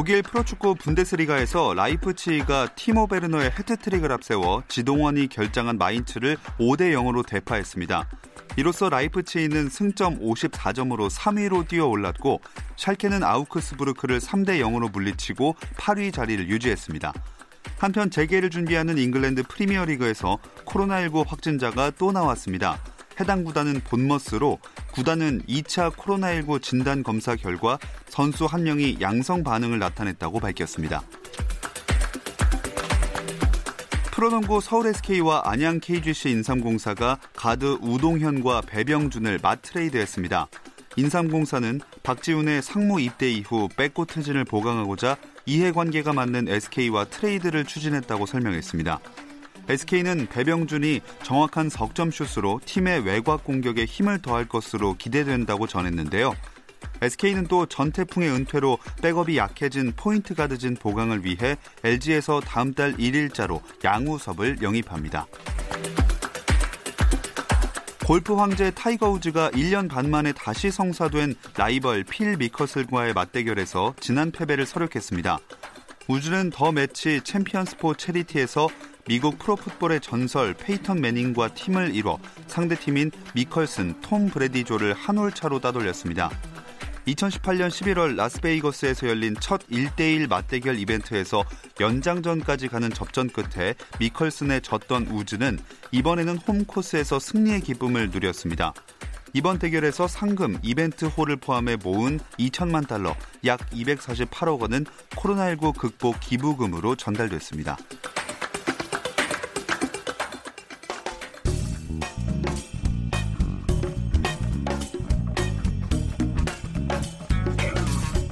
독일 프로축구 분데스리가에서 라이프치히가 티모 베르너의 해트트릭을 앞세워 지동원이 결장한 마인츠를 5대 0으로 대파했습니다. 이로써 라이프치히는 승점 54점으로 3위로 뛰어 올랐고 샬케는 아우크스부르크를 3대 0으로 물리치고 8위 자리를 유지했습니다. 한편 재개를 준비하는 잉글랜드 프리미어리그에서 코로나19 확진자가 또 나왔습니다. 해당 구단은 본머스로 구단은 2차 코로나19 진단 검사 결과 선수 한 명이 양성 반응을 나타냈다고 밝혔습니다. 프로농구 서울 SK와 안양 KGC 인삼공사가 가드 우동현과 배병준을 맞트레이드했습니다. 인삼공사는 박지훈의 상무 입대 이후 백고 트진을 보강하고자 이해관계가 맞는 SK와 트레이드를 추진했다고 설명했습니다. SK는 배병준이 정확한 석점 슛으로 팀의 외곽 공격에 힘을 더할 것으로 기대된다고 전했는데요. SK는 또 전태풍의 은퇴로 백업이 약해진 포인트 가드진 보강을 위해 LG에서 다음 달 1일자로 양우섭을 영입합니다. 골프 황제 타이거 우즈가 1년 반 만에 다시 성사된 라이벌 필 미컬슨과의 맞대결에서 지난 패배를 설욕했습니다. 우즈는 The Match Champions for Charity에서 미국 프로풋볼의 전설 페이턴 매닝과 팀을 이뤄 상대팀인 미컬슨, 톰 브레디조를 한올 차로 따돌렸습니다. 2018년 11월 라스베이거스에서 열린 첫 1대1 맞대결 이벤트에서 연장전까지 가는 접전 끝에 미컬슨에 졌던 우즈는 이번에는 홈코스에서 승리의 기쁨을 누렸습니다. 이번 대결에서 상금, 이벤트 홀을 포함해 모은 2천만 달러, 약 248억 원은 코로나19 극복 기부금으로 전달됐습니다.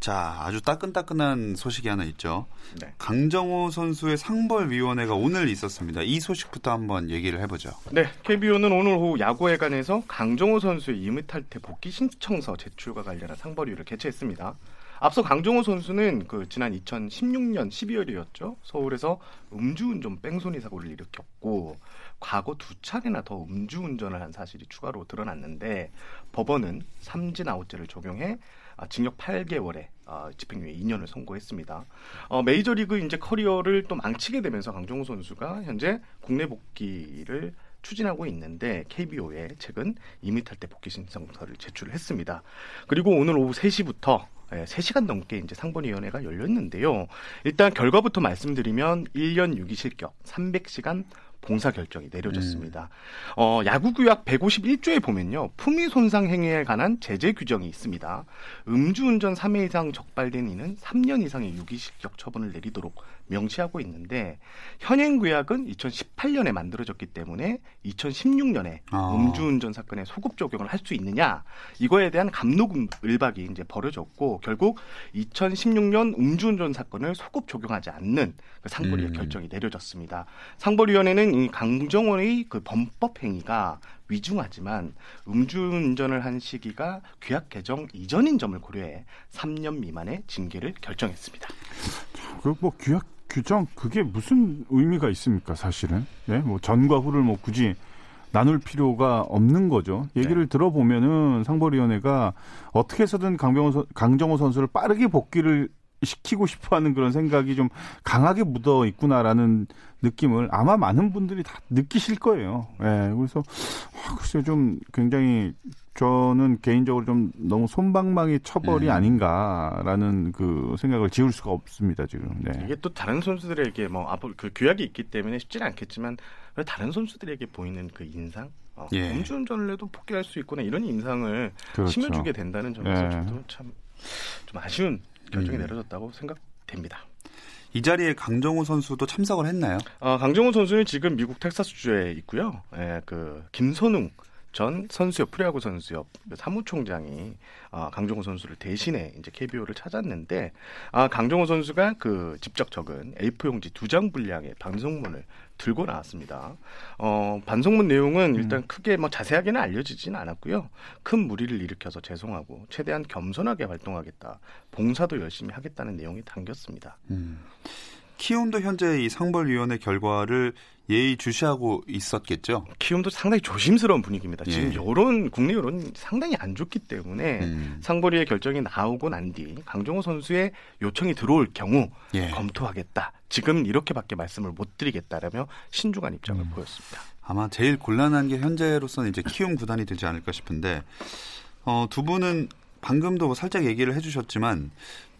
자, 아주 따끈따끈한 소식이 하나 있죠. 네. 강정호 선수의 상벌위원회가 오늘 있었습니다. 이 소식부터 한번 얘기를 해보죠. 네, KBO는 오늘 오후 야구회관에서 강정호 선수의 이무탈퇴 복귀 신청서 제출과 관련한 상벌위를 개최했습니다. 앞서 강정호 선수는 그 지난 2016년 12월이었죠. 서울에서 음주운전 뺑소니 사고를 일으켰고 과거 두 차례나 더 음주운전을 한 사실이 추가로 드러났는데 법원은 삼진 아웃제를 적용해 아, 징역 8개월에 어, 집행유예 2년을 선고했습니다. 어, 메이저리그 이제 커리어를 또 망치게 되면서 강정호 선수가 현재 국내 복귀를 추진하고 있는데 KBO에 최근 이미탈 때 복귀 신청서를 제출했습니다. 그리고 오늘 오후 3시부터 예, 3시간 넘게 이제 상본위원회가 열렸는데요. 일단 결과부터 말씀드리면 1년 6기 실격 300시간 봉사 결정이 내려졌습니다. 어, 야구규약 151조에 보면요. 품위 손상 행위에 관한 제재 규정이 있습니다. 음주운전 3회 이상 적발된 이는 3년 이상의 유기실격 처분을 내리도록 명시하고 있는데 현행 규약은 2018년에 만들어졌기 때문에 2016년에 아. 음주운전 사건에 소급 적용을 할 수 있느냐 이거에 대한 감독 을박이 이제 벌어졌고 결국 2016년 음주운전 사건을 소급 적용하지 않는 그 상벌위의 음. 결정이 내려졌습니다. 상벌위원회는 이 강정원의 그 범법 행위가 위중하지만 음주운전을 한 시기가 규약 개정 이전인 점을 고려해 3년 미만의 징계를 결정했습니다. 그뭐 규약 규정 그게 무슨 의미가 있습니까 사실은? 예, 뭐 전과 후를 뭐 굳이 나눌 필요가 없는 거죠. 얘기를 들어보면은 상벌위원회가 어떻게 해서든 강병호 선- 강정호 선수를 빠르게 복귀를 시키고 싶어하는 그런 생각이 좀 강하게 묻어 있구나라는 느낌을 아마 많은 분들이 다 느끼실 거예요. 예, 그래서 아, 글쎄요 좀 굉장히 저는 개인적으로 좀 너무 손방망이 처벌이 음. 아닌가라는 그 생각을 지울 수가 없습니다 지금. 네. 이게 또 다른 선수들에게 뭐 앞으로 그 규약이 있기 때문에 쉽지는 않겠지만 왜 다른 선수들에게 보이는 그 인상, 어, 예. 음주운전을 해도 포기할 수 있구나 이런 인상을 그렇죠. 심어주게 된다는 점에서 예. 저도 참 좀 아쉬운 결정이 음. 내려졌다고 생각됩니다. 이 자리에 강정호 선수도 참석을 했나요? 어, 강정호 선수는 지금 미국 텍사스주에 있고요. 예, 그 김선웅 전 선수협 프로야구 선수협 그 사무총장이 어, 강정호 선수를 대신해 이제 KBO를 찾았는데 아, 강정호 선수가 그 직접 적은 A4 용지 두 장 분량의 방송문을 들고 나왔습니다. 어, 반송문 내용은 일단 크게 뭐 자세하게는 알려지진 않았고요. 큰 무리를 일으켜서 죄송하고 최대한 겸손하게 활동하겠다. 봉사도 열심히 하겠다는 내용이 담겼습니다. 음. 키움도 현재 이 상벌위원회 결과를 예의 주시하고 있었겠죠. 키움도 상당히 조심스러운 분위기입니다. 지금 예. 여론 국내 여론 상당히 안 좋기 때문에 음. 상벌위의 결정이 나오고 난 뒤 강정호 선수의 요청이 들어올 경우 예. 검토하겠다. 지금 이렇게밖에 말씀을 못 드리겠다라며 신중한 입장을 음. 보였습니다. 아마 제일 곤란한 게 현재로서는 이제 키움 구단이 되지 않을까 싶은데 어, 두 분은 방금도 뭐 살짝 얘기를 해주셨지만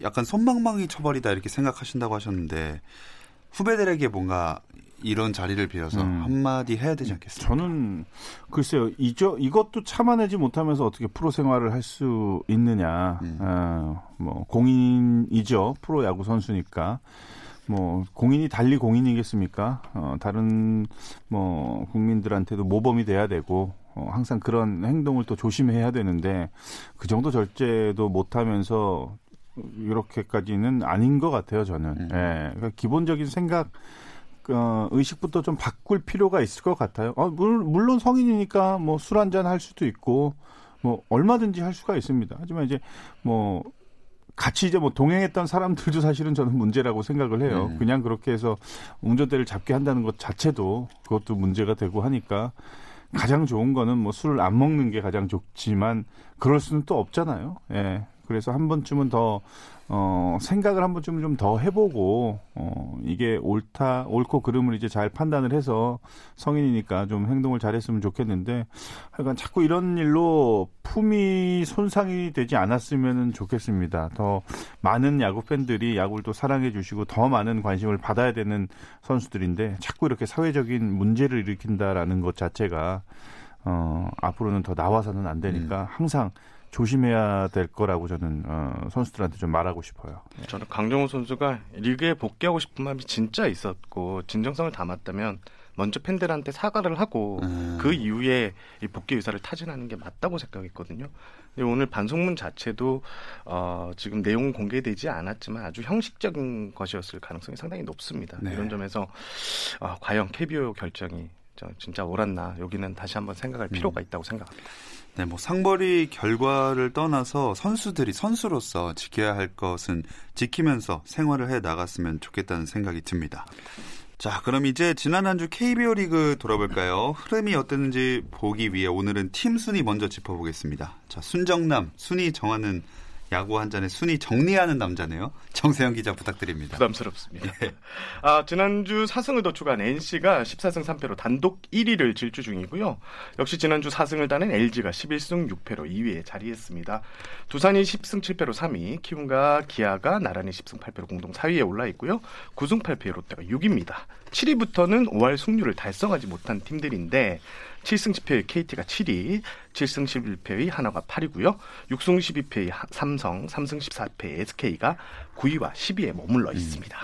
약간 손방망이 처벌이다 이렇게 생각하신다고 하셨는데 후배들에게 뭔가 이런 자리를 빌어서 음. 한마디 해야 되지 않겠습니까? 저는 글쎄요, 이저 이것도 참아내지 못하면서 어떻게 프로 생활을 할 수 있느냐. 음. 어, 뭐 공인이죠, 프로 야구 선수니까. 뭐 공인이 달리 공인이겠습니까? 어, 다른 뭐 국민들한테도 모범이 돼야 되고 어, 항상 그런 행동을 또 조심해야 되는데 그 정도 절제도 못하면서 이렇게까지는 아닌 것 같아요 저는. 음. 예, 그러니까 기본적인 생각 어, 의식부터 좀 바꿀 필요가 있을 것 같아요. 어, 물, 물론 성인이니까 뭐 술 한잔 할 수도 있고 뭐 얼마든지 할 수가 있습니다. 하지만 이제 뭐 같이 이제 뭐 동행했던 사람들도 사실은 저는 문제라고 생각을 해요. 음. 그냥 그렇게 해서 운전대를 잡게 한다는 것 자체도 그것도 문제가 되고 하니까 가장 좋은 거는 뭐 술을 안 먹는 게 가장 좋지만 그럴 수는 또 없잖아요. 예. 그래서 한 번쯤은 더 어, 생각을 한 번쯤은 좀 더 해보고 어, 이게 옳다 옳고 그름을 이제 잘 판단을 해서 성인이니까 좀 행동을 잘했으면 좋겠는데 하여간 자꾸 이런 일로 품이 손상이 되지 않았으면 좋겠습니다. 더 많은 야구 팬들이 야구를 또 사랑해 주시고 더 많은 관심을 받아야 되는 선수들인데 자꾸 이렇게 사회적인 문제를 일으킨다라는 것 자체가 어, 앞으로는 더 나와서는 안 되니까 항상 조심해야 될 거라고 저는 어, 선수들한테 좀 말하고 싶어요. 저는 강정호 선수가 리그에 복귀하고 싶은 마음이 진짜 있었고 진정성을 담았다면 먼저 팬들한테 사과를 하고 음. 그 이후에 이 복귀 의사를 타진하는 게 맞다고 생각했거든요. 오늘 반송문 자체도 어, 지금 내용은 공개되지 않았지만 아주 형식적인 것이었을 가능성이 상당히 높습니다. 네. 이런 점에서 어, 과연 KBO 결정이 저 진짜 옳았나 여기는 다시 한번 생각할 필요가 있다고 생각합니다. 네, 뭐 상벌이 결과를 떠나서 선수들이 선수로서 지켜야 할 것은 지키면서 생활을 해 나갔으면 좋겠다는 생각이 듭니다. 자, 그럼 이제 지난 한 주 KBO 리그 돌아볼까요? 흐름이 어땠는지 보기 위해 오늘은 팀 순위 먼저 짚어보겠습니다. 자, 순정남 순위 정하는 야구 한 잔에 순위 정리하는 남자네요. 정세영 기자 부탁드립니다. 부담스럽습니다. 아, 지난주 4승을 도출한 NC가 14승 3패로 단독 1위를 질주 중이고요. 역시 지난주 4승을 따낸 LG가 11승 6패로 2위에 자리했습니다. 두산이 10승 7패로 3위, 키움과 기아가 나란히 10승 8패로 공동 4위에 올라 있고요. 9승 8패 롯데가 6위입니다. 7위부터는 5할 승률을 달성하지 못한 팀들인데 7승 10패의 KT가 7위, 7승 11패의 하나가 8위고요. 6승 12패의 삼성, 3승 14패의 SK가 9위와 10위에 머물러 있습니다.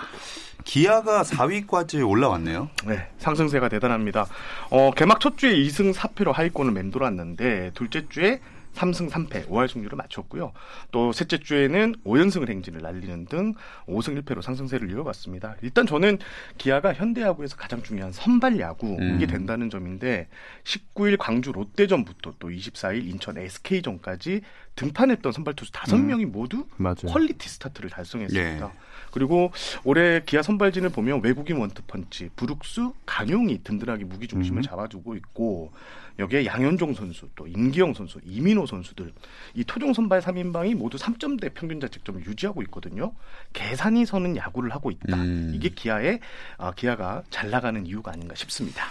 기아가 4위까지 올라왔네요. 네, 상승세가 대단합니다. 어, 개막 첫 주에 2승 4패로 하위권을 맴돌았는데 둘째 주에 3승 3패 5할 승률을 맞췄고요. 또 셋째 주에는 5연승을 행진을 날리는 등 5승 1패로 상승세를 이어갔습니다. 일단 저는 기아가 현대야구에서 가장 중요한 선발 야구 음. 이게 된다는 점인데 19일 광주 롯데전부터 또 24일 인천 SK전까지 등판했던 선발 투수 5명이 모두 맞아요. 퀄리티 스타트를 달성했습니다. 예. 그리고 올해 기아 선발진을 보면 외국인 원투펀치, 브룩스, 가뇽이 든든하게 무게 중심을 음. 잡아주고 있고 여기에 양현종 선수, 또 임기영 선수, 이민우 선수들 이 토종 선발 3인방이 모두 3점대 평균 자책점을 유지하고 있거든요. 계산이 서는 야구를 하고 있다. 음. 이게 기아의 아, 기아가 잘 나가는 이유가 아닌가 싶습니다.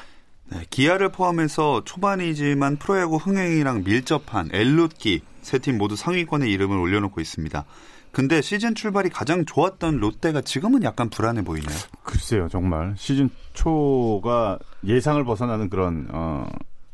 네, 기아를 포함해서 초반이지만 프로야구 흥행이랑 밀접한 엘롯기 세팀 모두 상위권에 이름을 올려놓고 있습니다. 근데 시즌 출발이 가장 좋았던 롯데가 지금은 약간 불안해 보이네요. 글쎄요, 정말 시즌 초가 예상을 벗어나는 그런 어,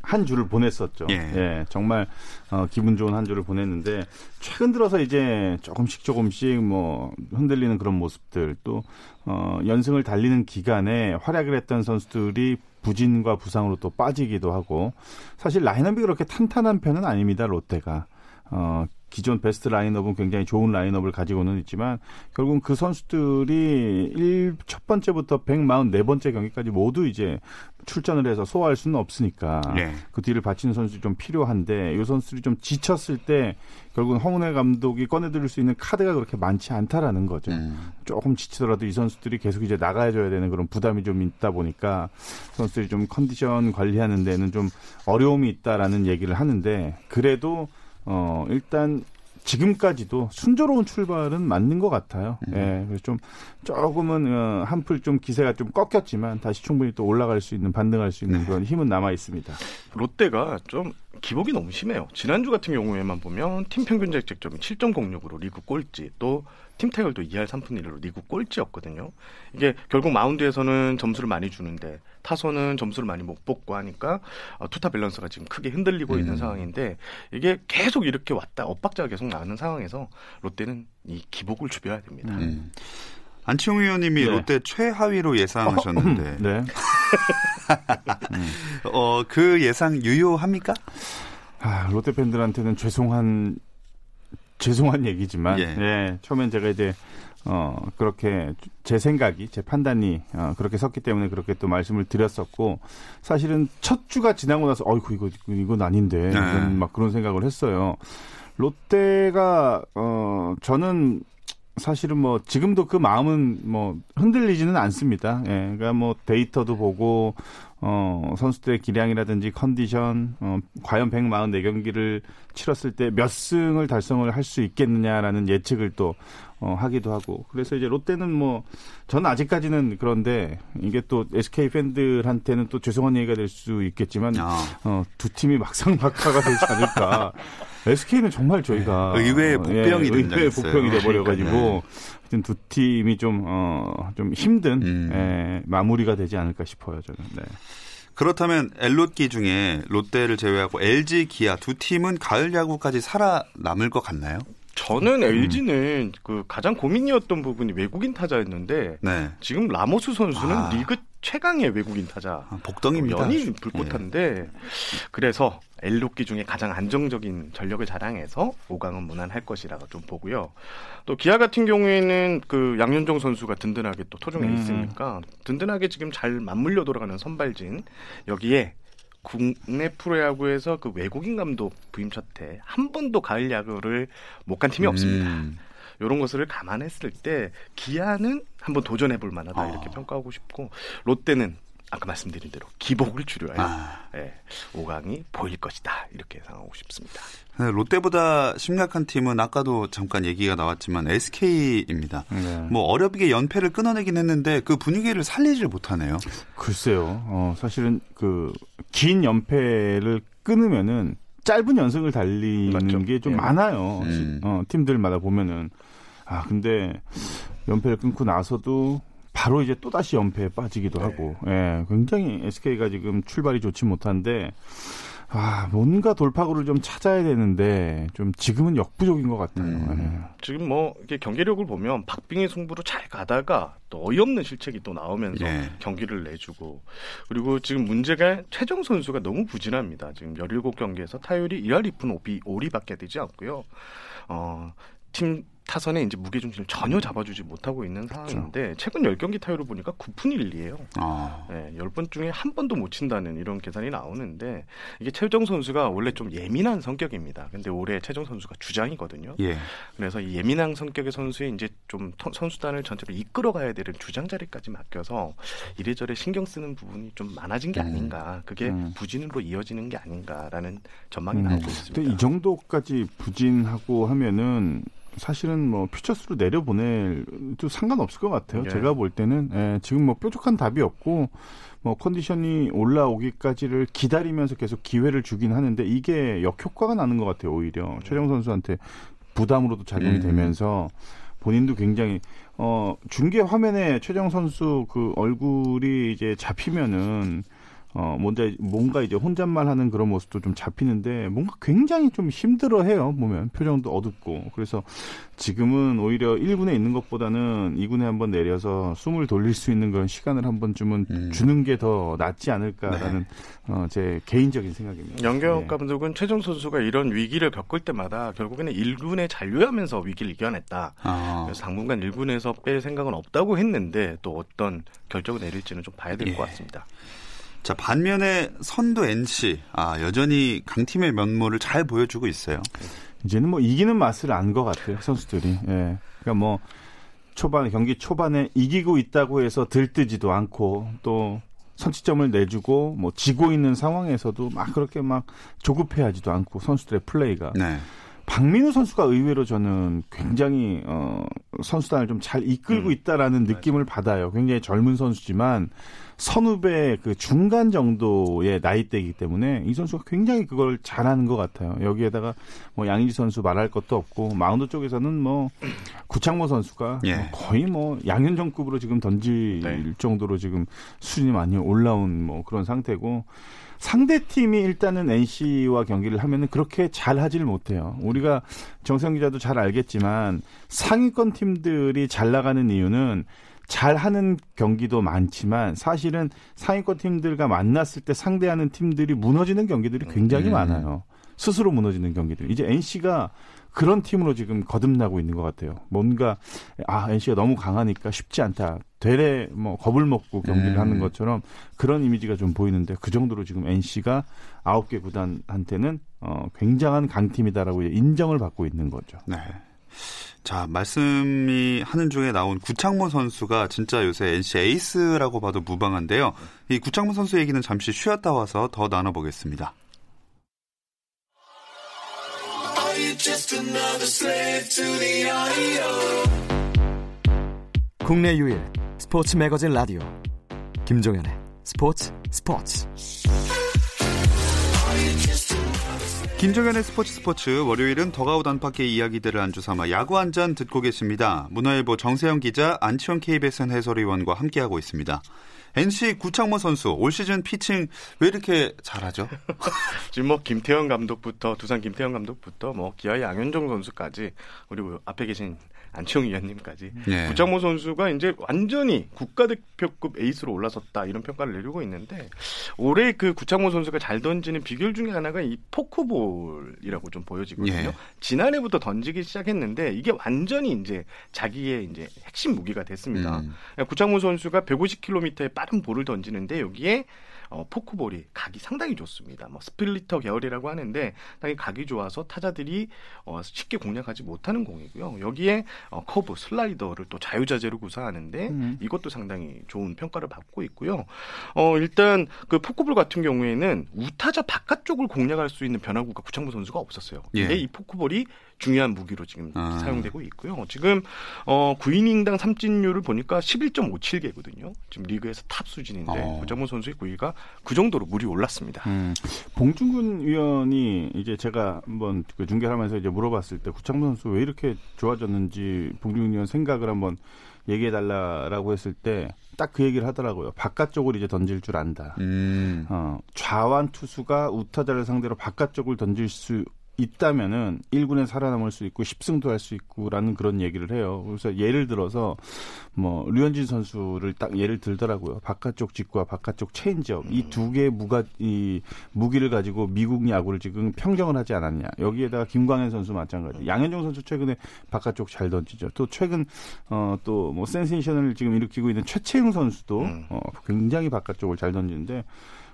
한 주를 보냈었죠. 예. 예 정말 어, 기분 좋은 한 주를 보냈는데 최근 들어서 이제 조금씩 조금씩 뭐 흔들리는 그런 모습들 또 어, 연승을 달리는 기간에 활약을 했던 선수들이 부진과 부상으로 또 빠지기도 하고 사실 라인업이 그렇게 탄탄한 편은 아닙니다 롯데가 어, 기존 베스트 라인업은 굉장히 좋은 라인업을 가지고는 있지만 결국은 그 선수들이 1, 첫 번째부터 144번째 경기까지 모두 이제 출전을 해서 소화할 수는 없으니까 네. 그 뒤를 바치는 선수들이 좀 필요한데 이 선수들이 좀 지쳤을 때 결국은 허문회 감독이 꺼내들일 수 있는 카드가 그렇게 많지 않다라는 거죠. 음. 조금 지치더라도 이 선수들이 계속 이제 나가줘야 되는 그런 부담이 좀 있다 보니까 선수들이 좀 컨디션 관리하는 데는 좀 어려움이 있다라는 얘기를 하는데 그래도 어 일단 지금까지도 순조로운 출발은 맞는 것 같아요. 음. 예, 그래서 좀 조금은 어, 한풀 좀 기세가 좀 꺾였지만 다시 충분히 또 올라갈 수 있는 반등할 수 있는 그런 힘은 남아 있습니다. 롯데가 좀 기복이 너무 심해요. 지난주 같은 경우에만 보면 팀 평균 자책점이 7.06으로 리그 꼴찌, 또팀 타율도 2할 3푼 1로 리그 꼴찌였거든요. 이게 결국 마운드에서는 점수를 많이 주는데 타선은 점수를 많이 못 뽑고 하니까 어, 투타 밸런스가 지금 크게 흔들리고 있는 음. 상황인데 이게 계속 이렇게 왔다 엇박자가 계속 나는 상황에서 롯데는 이 기복을 줄여야 됩니다. 음. 안치홍 의원님이 네. 롯데 최하위로 예상하셨는데 네. 어, 그 예상 유효합니까? 아, 롯데 팬들한테는 죄송한 죄송한 얘기지만 예. 예. 처음엔 제가 이제 어 그렇게 제 생각이 제 판단이 어, 그렇게 섰기 때문에 그렇게 또 말씀을 드렸었고 사실은 첫 주가 지나고 나서 어이구 이거 이건 아닌데 네. 막 그런 생각을 했어요. 롯데가 어 저는 사실은 뭐 지금도 그 마음은 뭐 흔들리지는 않습니다. 예. 그러니까 뭐 데이터도 보고 어 선수들의 기량이라든지 컨디션 어 과연 144경기를 치렀을 때 몇 승을 달성을 할 수 있겠느냐라는 예측을 또 어, 하기도 하고 그래서 이제 롯데는 뭐 저는 아직까지는 그런데 이게 또 SK 팬들한테는 또 죄송한 얘기가 될 수 있겠지만 아, 어, 두 팀이 막상 막하가 되지 않을까. SK는 정말 저희가 네, 의외의 복병이 예, 의외의. 복병이 돼버려가지고 네. 하여튼 두 팀이 좀 어, 좀 힘든 음. 예, 마무리가 되지 않을까 싶어요 저는. 네. 그렇다면 엘롯기 중에 롯데를 제외하고 LG, 기아 두 팀은 가을 야구까지 살아남을 것 같나요? 저는 LG는 그 가장 고민이었던 부분이 외국인 타자였는데 네. 지금 라모스 선수는 아. 리그 최강의 외국인 타자. 아, 복덩입니다. 연이 불꽃한데 그래서 엘로끼 중에 가장 안정적인 전력을 자랑해서 5강은 무난할 것이라고 좀 보고요. 또 기아 같은 경우에는 그 양현종 선수가 든든하게 또 토종에 음. 있으니까 든든하게 지금 잘 맞물려 돌아가는 선발진 여기에 국내 프로야구에서 그 외국인 감독 부임 첫해 한 번도 가을 야구를 못 간 팀이 없습니다. 음. 이런 것을 감안했을 때 기아는 한번 도전해 볼 만하다 아. 이렇게 평가하고 싶고 롯데는 아까 말씀드린 대로 기복을 줄여야 아. 예, 5강이 보일 것이다 이렇게 예상하고 싶습니다. 네, 롯데보다 심각한 팀은 아까도 잠깐 얘기가 나왔지만 SK입니다. 네. 뭐 어렵게 연패를 끊어내긴 했는데 그 분위기를 살리질 못하네요. 글쎄요. 어, 사실은 그 긴 연패를 끊으면은 짧은 연승을 달리는 맞죠. 게좀 예. 많아요. 음. 어, 팀들마다 보면은 아 근데 연패를 끊고 나서도 바로 이제 또 다시 연패에 빠지기도 네. 하고, 예, 굉장히 SK가 지금 출발이 좋지 못한데 아 뭔가 돌파구를 좀 찾아야 되는데 좀 지금은 역부족인 것 같아요. 음. 예. 지금 뭐 이게 경기력을 보면 박빙의 승부로 잘 가다가 또 어이없는 실책이 또 나오면서 예. 경기를 내주고 그리고 지금 문제가 최정 선수가 너무 부진합니다. 지금 17경기에서 타율이 1할 2푼 5비 5리밖에 되지 않고요. 어, 팀 타선에 이제 무게 중심을 전혀 잡아주지 못하고 있는 상황인데 최근 10경기 타율을 보니까 9푼 1리예요. 아, 네, 10번 중에 한 번도 못 친다는 이런 계산이 나오는데 이게 최정 선수가 원래 좀 예민한 성격입니다. 근데 올해 최정 선수가 주장이거든요. 예. 그래서 이 예민한 성격의 선수에 이제 좀 터- 선수단을 전체로 이끌어 가야 되는 주장 자리까지 맡겨서 이래저래 신경 쓰는 부분이 좀 많아진 게 음. 아닌가. 그게 음. 부진으로 이어지는 게 아닌가라는 전망이 음. 나오고 근데 있습니다. 이 정도까지 부진하고 하면은 사실은 뭐 퓨처스로 내려보낼도 상관없을 것 같아요. 예. 제가 볼 때는 예, 지금 뭐 뾰족한 답이 없고 뭐 컨디션이 올라오기까지를 기다리면서 계속 기회를 주긴 하는데 이게 역효과가 나는 것 같아요. 오히려 최정 선수한테 부담으로도 작용이 음. 되면서 본인도 굉장히 어 중계 화면에 최정 선수 그 얼굴이 이제 잡히면은 어 뭔가 뭔가 이제 혼잣말 하는 그런 모습도 좀 잡히는데 뭔가 굉장히 좀 힘들어 해요 보면 표정도 어둡고 그래서 지금은 오히려 1군에 있는 것보다는 2군에 한번 내려서 숨을 돌릴 수 있는 그런 시간을 한 번쯤은 음. 주는 게 더 낫지 않을까라는 어, 제 개인적인 생각입니다. 연경 예. 감독은 최정 선수가 이런 위기를 겪을 때마다 결국에는 1군에 잔류하면서 위기를 이겨냈다. 아, 그래서 당분간 1군에서 뺄 생각은 없다고 했는데 또 어떤 결정을 내릴지는 좀 봐야 될것 예. 같습니다. 자 반면에 선두 NC 아 여전히 강팀의 면모를 잘 보여주고 있어요. 이제는 뭐 이기는 맛을 안 것 같아요 선수들이. 예. 그러니까 뭐 초반 경기 초반에 이기고 있다고 해서 들뜨지도 않고 또 선취점을 내주고 뭐 지고 있는 상황에서도 막 그렇게 막 조급해하지도 않고 선수들의 플레이가 네. 박민우 선수가 의외로 저는 굉장히 어 선수단을 좀 잘 이끌고 음. 있다라는 느낌을 받아요. 굉장히 젊은 선수지만 선후배 그 중간 정도의 나이대이기 때문에 이 선수가 굉장히 그걸 잘하는 것 같아요. 여기에다가 뭐 양희지 선수 말할 것도 없고 마운드 쪽에서는 뭐 구창모 선수가 예. 뭐 거의 뭐 양현종급으로 지금 던질 네. 정도로 지금 수준이 많이 올라온 뭐 그런 상태고 상대 팀이 일단은 NC와 경기를 하면은 그렇게 잘 하지를 못해요. 우리가 정성 기자도 잘 알겠지만 상위권 팀들이 잘 나가는 이유는 잘 하는 경기도 많지만 사실은 상위권 팀들과 만났을 때 상대하는 팀들이 무너지는 경기들이 굉장히 음. 많아요. 스스로 무너지는 경기들. 이제 NC가 그런 팀으로 지금 거듭나고 있는 것 같아요. 뭔가 아 NC가 너무 강하니까 쉽지 않다. 되레 뭐 겁을 먹고 경기를 음. 하는 것처럼 그런 이미지가 좀 보이는데 그 정도로 지금 NC가 아홉 개 구단한테는 어, 굉장한 강팀이다라고 인정을 받고 있는 거죠. 네. 자, 말씀이 하는 중에 나온 구창모 선수가 진짜 요새 NC 에이스라고 봐도 무방한데요. 이 구창모 선수 얘기는 잠시 쉬었다 와서 더 나눠보겠습니다. 국내 유일 스포츠 매거진 라디오 김종현의 스포츠 스포츠 김종현의 스포츠 스포츠 월요일은 더가웃 안팎의 이야기들을 안주 삼아 야구 한 잔 듣고 계십니다. 문화일보 정세영 기자, 안치원 KBSN 해설위원과 함께하고 있습니다. NC 구창모 선수 올 시즌 피칭 왜 이렇게 잘하죠? 지금 뭐 김태형 감독부터 두산 김태형 감독부터 뭐 기아의 양현종 선수까지 그리고 앞에 계신 안치홍 위원님까지 네. 구창모 선수가 이제 완전히 국가대표급 에이스로 올라섰다 이런 평가를 내리고 있는데 올해 그 구창모 선수가 잘 던지는 비결 중에 하나가 이 포크볼이라고 좀 보여지거든요. 예. 지난해부터 던지기 시작했는데 이게 완전히 이제 자기의 이제 핵심 무기가 됐습니다. 음. 구창모 선수가 150km의 빠른 볼을 던지는데 여기에 어, 포크볼이 각이 상당히 좋습니다. 뭐 스플리터 계열이라고 하는데 상당히 각이 좋아서 타자들이 어, 쉽게 공략하지 못하는 공이고요. 여기에 어, 커브, 슬라이더를 또 자유자재로 구사하는데 음. 이것도 상당히 좋은 평가를 받고 있고요. 어, 일단 그 포크볼 같은 경우에는 우타자 바깥쪽을 공략할 수 있는 변화구가 구창모 선수가 없었어요. 근데 예. 이 포크볼이 중요한 무기로 지금 아. 사용되고 있고요. 지금 어 9이닝당 삼진율을 보니까 11.57개거든요. 지금 리그에서 탑 수준인데 어. 구창모 선수의 구위가 그 정도로 물이 올랐습니다. 음, 봉중근 위원이 이제 제가 한번 그 중계를 하면서 이제 물어봤을 때 구창모 선수 왜 이렇게 좋아졌는지 봉중근 위원 생각을 한번 얘기해 달라라고 했을 때 딱 그 얘기를 하더라고요. 바깥쪽을 이제 던질 줄 안다. 음. 어, 좌완 투수가 우타자를 상대로 바깥쪽을 던질 수 있다면은 1군에 살아남을 수 있고 10승도 할 수 있고라는 그런 얘기를 해요. 그래서 예를 들어서 뭐 류현진 선수를 딱 예를 들더라고요. 바깥쪽 직구와 바깥쪽 체인지업 이두 개의 무가 이 무기를 가지고 미국 야구를 지금 평정을 하지 않았냐. 여기에다가 김광현 선수 마찬가지. 양현종 선수 최근에 바깥쪽 잘 던지죠. 또 최근 어 또 뭐 센세이션을 지금 일으키고 있는 최채용 선수도 음. 어, 굉장히 바깥쪽을 잘 던지는데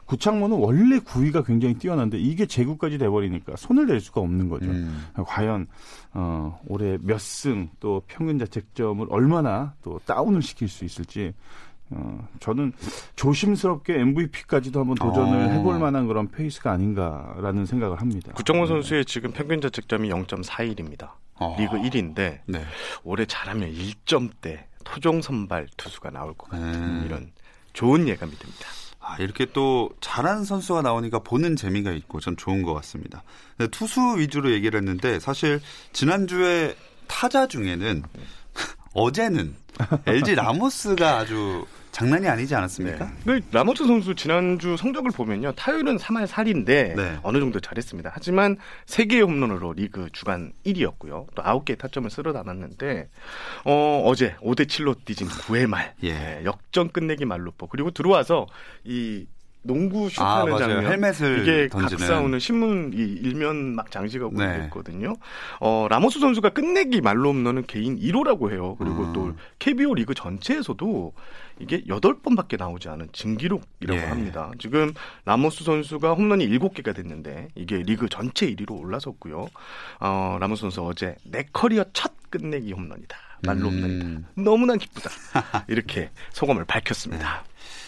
구창모는 원래 구위가 굉장히 뛰어난데 이게 제구까지 돼버리니까 손을 댈 수가 없는 거죠. 음. 과연 어, 올해 몇 승 또 평균 자책점을 얼마나 또 다운을 시킬 수 있을지 어, 저는 조심스럽게 MVP까지도 한번 도전을 어. 해볼 만한 그런 페이스가 아닌가라는 생각을 합니다. 구창모 선수의 지금 평균 자책점이 0.41입니다. 어. 리그 1위인데 네. 올해 잘하면 1점대 토종 선발 투수가 나올 것 같은 음. 이런 좋은 예감이 듭니다. 아, 이렇게 또 잘하는 선수가 나오니까 보는 재미가 있고 전 좋은 것 같습니다. 투수 위주로 얘기를 했는데 사실 지난주에 타자 중에는 어제는 LG 라모스가 아주 장난이 아니지 않았습니까? 네. 근데 라모스 선수 지난주 성적을 보면요. 타율은 3할 4리인데 네. 어느 정도 잘했습니다. 하지만 3개의 홈런으로 리그 주간 1위였고요. 또 9개의 타점을 쓸어 담았는데 어, 어제 5대 7로 뒤진 9회 말 예. 네, 역전 끝내기 말루퍼 그리고 들어와서 이 농구 아, 슛하는 맞아요. 장면 헬멧을 이게 던지는. 각 싸우는 신문 이 일면 막 장식하고 네. 그랬거든요. 어, 라모스 선수가 끝내기 만루 홈런은 개인 1호라고 해요. 그리고 음. 또 KBO 리그 전체에서도 이게 8번밖에 나오지 않은 진기록이라고 예. 합니다. 지금 라모스 선수가 홈런이 7개가 됐는데 이게 리그 전체 1위로 올라섰고요. 어, 라모스 선수 어제 내 커리어 첫 끝내기 홈런이다. 만루 음. 홈런이다. 너무나 기쁘다. 이렇게 소감을 밝혔습니다.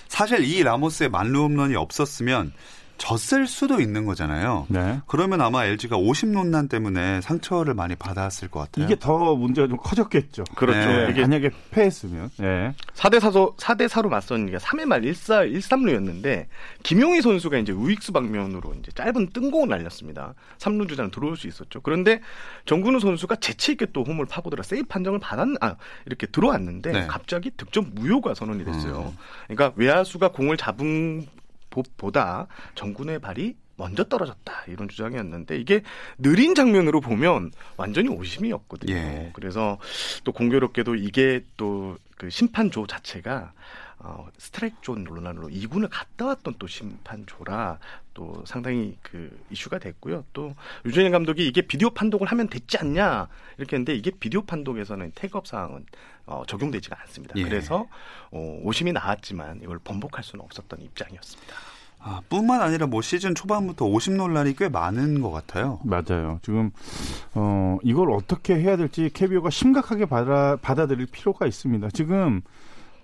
사실 이 라모스의 만루 홈런이 없었으면 졌을 수도 있는 거잖아요. 네. 그러면 아마 LG가 50 논란 때문에 상처를 많이 받았을 것 같아요. 이게 더 문제가 좀 커졌겠죠. 그렇죠. 네. 이게 만약에 패했으면. 예. 4대 4로 4대 4로 맞선 게 3회 말 1사 1삼루였는데 김용희 선수가 이제 우익수 방면으로 이제 짧은 뜬공을 날렸습니다. 3루 주자는 들어올 수 있었죠. 그런데 정근우 선수가 재치 있게 또 홈을 파고들어 세이프 판정을 받았 아 이렇게 들어왔는데 네. 갑자기 득점 무효가 선언이 됐어요. 음. 그러니까 외야수가 공을 잡은 것보다 정근우의 발이 먼저 떨어졌다 이런 주장이었는데 이게 느린 장면으로 보면 완전히 오심이었거든요. 예. 그래서 또 공교롭게도 이게 또 그 심판조 자체가 어, 스트라이크 존 논란으로 2군을 갔다 왔던 또 심판조라 또 상당히 그 이슈가 됐고요. 또 유준현 감독이 이게 비디오 판독을 하면 됐지 않냐 이렇게 했는데 이게 비디오 판독에서는 태그업 사항은 어, 적용되지가 않습니다. 예. 그래서 어, 오심이 나왔지만 이걸 번복할 수는 없었던 입장이었습니다. 아, 뿐만 아니라 뭐 시즌 초반부터 50논란이 꽤 많은 것 같아요. 맞아요. 지금 어 이걸 어떻게 해야 될지 KBO가 심각하게 받아 받아들일 필요가 있습니다. 지금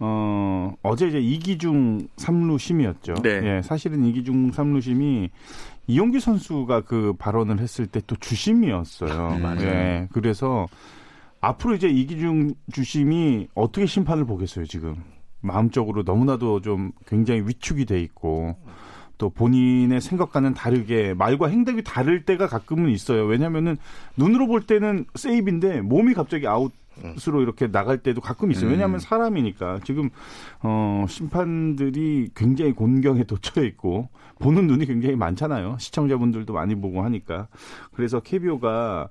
어 어제 이제 이기중 삼루심이었죠. 네. 예, 사실은 이기중 삼루심이 이용규 선수가 그 발언을 했을 때 또 주심이었어요. 음, 맞아요. 예, 그래서 앞으로 이제 이기중 주심이 어떻게 심판을 보겠어요, 지금. 마음적으로 너무나도 좀 굉장히 위축이 돼 있고 또 본인의 생각과는 다르게 말과 행동이 다를 때가 가끔은 있어요. 왜냐면은 눈으로 볼 때는 세이브인데 몸이 갑자기 아웃 으로 이렇게 나갈 때도 가끔 있어요. 음. 왜냐하면 사람이니까 지금 어 심판들이 굉장히 곤경에 돋쳐 있고 보는 눈이 굉장히 많잖아요. 시청자분들도 많이 보고 하니까 그래서 KBO가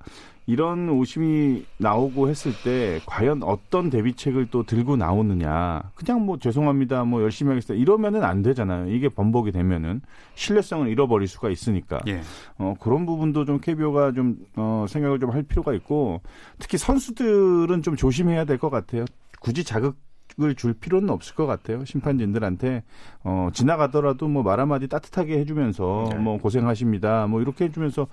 이런 오심이 나오고 했을 때 과연 어떤 대비책을 또 들고 나오느냐. 그냥 뭐 죄송합니다. 뭐 열심히 하겠습니다. 이러면은 안 되잖아요. 이게 번복이 되면은 신뢰성을 잃어버릴 수가 있으니까. 예. 어, 그런 부분도 좀 KBO가 좀, 어, 생각을 좀 할 필요가 있고, 특히 선수들은 좀 조심해야 될 것 같아요. 굳이 자극 을 줄 필요는 없을 것 같아요. 심판진들한테. 어, 지나가더라도 뭐 말 한마디 따뜻하게 해주면서, 네. 뭐 고생하십니다. 뭐 이렇게 해주면서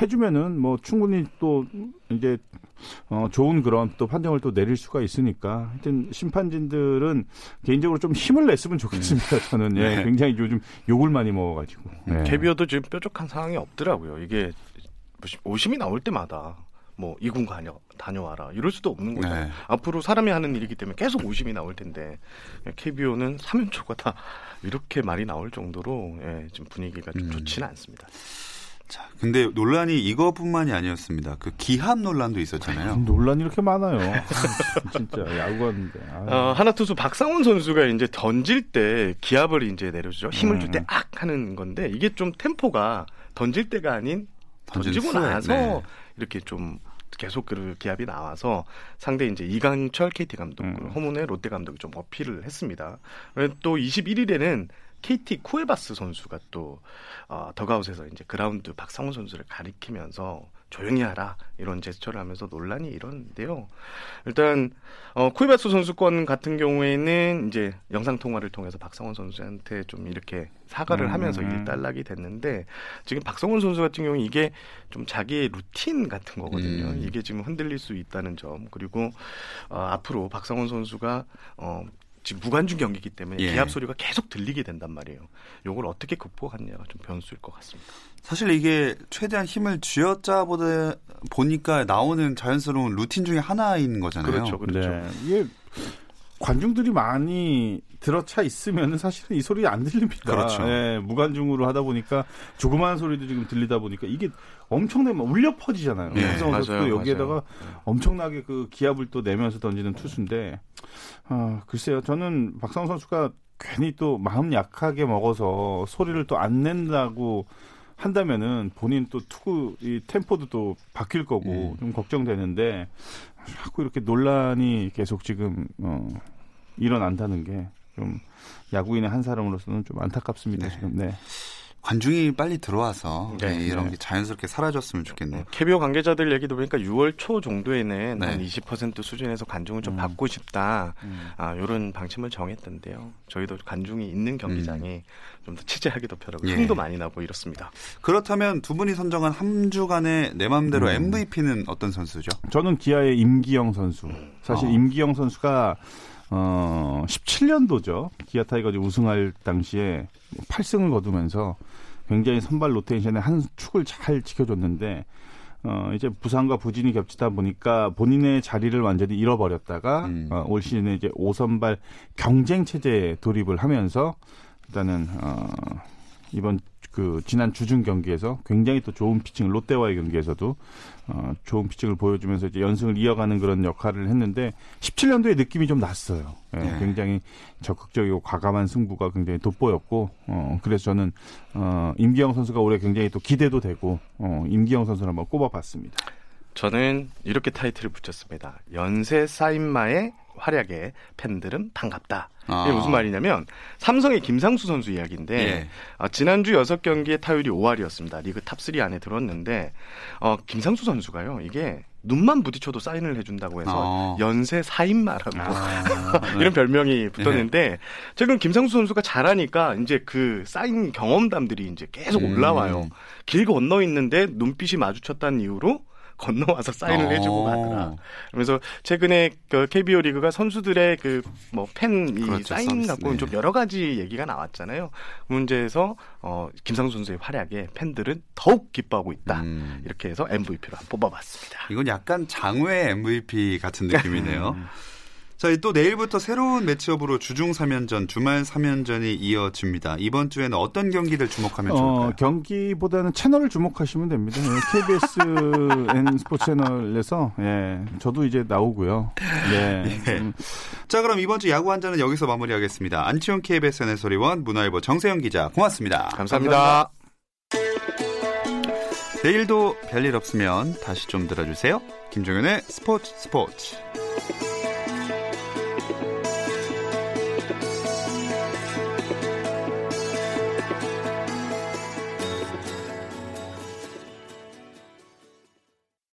해주면은 뭐 충분히 또 이제, 어, 좋은 그런 또 판정을 또 내릴 수가 있으니까. 하여튼 심판진들은 개인적으로 좀 힘을 냈으면 좋겠습니다. 저는. 예, 네. 굉장히 요즘 욕을 많이 먹어가지고. 예. KBO도 지금 뾰족한 상황이 없더라고요. 이게 오심이 나올 때마다 뭐 이군 다녀 다녀와라 이럴 수도 없는 거죠. 네. 앞으로 사람이 하는 일이기 때문에 계속 오심이 나올 텐데 KBO는 3연초가 다 이렇게 말이 나올 정도로 예, 지금 분위기가 좀 음. 좋지는 않습니다. 자, 근데 논란이 이거뿐만이 아니었습니다. 그 기합 논란도 있었잖아요. 논란이 이렇게 많아요. 진짜 야구하는데. 어, 하나 투수 박상훈 선수가 이제 던질 때 기압을 이제 내려주죠. 힘을 줄때 음. 악 하는 건데 이게 좀 템포가 던질 때가 아닌 던지고 나서 네. 이렇게 좀 계속 그 기압이 나와서 상대 이제 이강철 KT 감독, 음. 그 허문의 롯데 감독이 좀 어필을 했습니다. 또 21일에는 KT 쿠에바스 선수가 또 어, 더그아웃에서 이제 그라운드 박상원 선수를 가리키면서 조용히 하라 이런 제스처를 하면서 논란이 일었는데요. 일단 어, 쿠에바스 선수 같은 경우에는 이제 영상 통화를 통해서 박상원 선수한테 좀 이렇게 사과를 음. 하면서 일단락이 됐는데 지금 박상원 선수 같은 경우 는 이게 좀 자기의 루틴 같은 거거든요. 음. 이게 지금 흔들릴 수 있다는 점 그리고 어, 앞으로 박상원 선수가 어, 지금 무관중 경기이기 때문에 예. 기합 소리가 계속 들리게 된단 말이에요. 요걸 어떻게 극복하느냐가 좀 변수일 것 같습니다. 사실 이게 최대한 힘을 쥐어짜 보다 보니까 나오는 자연스러운 루틴 중에 하나인 거잖아요. 그렇죠, 그렇죠. 네. 이게 관중들이 많이 들어차 있으면 사실은 이 소리 안 들립니다. 그렇죠. 예, 무관중으로 하다 보니까 조그마한 소리도 지금 들리다 보니까 이게 엄청나게 막 울려 퍼지잖아요. 네, 선수도 여기에다가 맞아요. 엄청나게 그 기압을 또 내면서 던지는 투수인데 아, 글쎄요. 저는 박상호 선수가 괜히 또 마음 약하게 먹어서 소리를 또 안 낸다고 한다면은 본인 또 투구 이 템포도 또 바뀔 거고 음. 좀 걱정되는데 자꾸 이렇게 논란이 계속 지금 어, 일어난다는 게 좀 야구인의 한 사람으로서는 좀 안타깝습니다 네. 지금. 네. 관중이 빨리 들어와서 네, 네, 이런 네. 게 자연스럽게 사라졌으면 좋겠네요. KBO 관계자들 얘기도 보니까 6월 초 정도에는 네. 한20% 수준에서 관중을 좀 음. 받고 싶다. 음. 아, 요런 방침을 정했던데요. 저희도 관중이 있는 경기장이 좀더 취재하기 더 편하고 예. 흥도 많이 나고 이렇습니다. 그렇다면 두 분이 선정한 한 주간의 내 맘대로 음. MVP는 어떤 선수죠? 저는 기아의 임기영 선수. 사실 어. 임기영 선수가 어 17년도죠. 기아 타이거즈 우승할 당시에 8승을 거두면서 굉장히 선발 로테이션에 한 축을 잘 지켜줬는데 어 이제 부상과 부진이 겹치다 보니까 본인의 자리를 완전히 잃어버렸다가 음. 어, 올 시즌에 이제 5선발 경쟁 체제에 돌입을 하면서 일단은 어 이번 그 지난 주중 경기에서 굉장히 또 좋은 피칭을 롯데와의 경기에서도 어, 좋은 피칭을 보여주면서 이제 연승을 이어가는 그런 역할을 했는데 17년도에 느낌이 좀 났어요. 예, 네. 굉장히 적극적이고 과감한 승부가 굉장히 돋보였고 어, 그래서 저는 어, 임기영 선수가 올해 굉장히 또 기대도 되고 어, 임기영 선수를 한번 꼽아봤습니다. 저는 이렇게 타이틀을 붙였습니다. 연쇄 사인마의 활약에 팬들은 반갑다. 아. 이게 무슨 말이냐면 삼성의 김상수 선수 이야기인데 예. 아, 지난주 6경기에 타율이 5할이었습니다. 리그 탑3 안에 들었는데 어, 김상수 선수가요. 이게 눈만 부딪혀도 사인을 해준다고 해서 어. 연쇄 사인마라고 아, 이런 별명이 붙었는데 최근 김상수 선수가 잘하니까 이제 그 사인 경험담들이 이제 계속 음. 올라와요. 길 건너 있는데 눈빛이 마주쳤다는 이유로 건너와서 사인을 어. 해주고 가더라. 그러면서 최근에 그 KBO 리그가 선수들의 그 뭐 팬이 그렇죠, 사인 서비스, 갖고 네. 좀 여러 가지 얘기가 나왔잖아요. 그 문제에서 어 김상수 선수의 활약에 팬들은 더욱 기뻐하고 있다. 음. 이렇게 해서 MVP로 뽑아봤습니다. 이건 약간 장외 MVP 같은 느낌이네요. 자, 또 내일부터 새로운 매치업으로 주중 3연전, 주말 3연전이 이어집니다. 이번 주에는 어떤 경기들 주목하면 좋을까요? 어, 경기보다는 채널을 주목하시면 됩니다. 예, KBSN 스포츠 채널에서 예, 저도 이제 나오고요. 예. 음, 자, 그럼 이번 주 야구 한자는 여기서 마무리하겠습니다. 안치홍 KBSN 해설위원, 문화일보 정세영 기자, 고맙습니다. 감사합니다. 내일도 별일 없으면 다시 좀 들어주세요. 김종현의 스포츠 스포츠.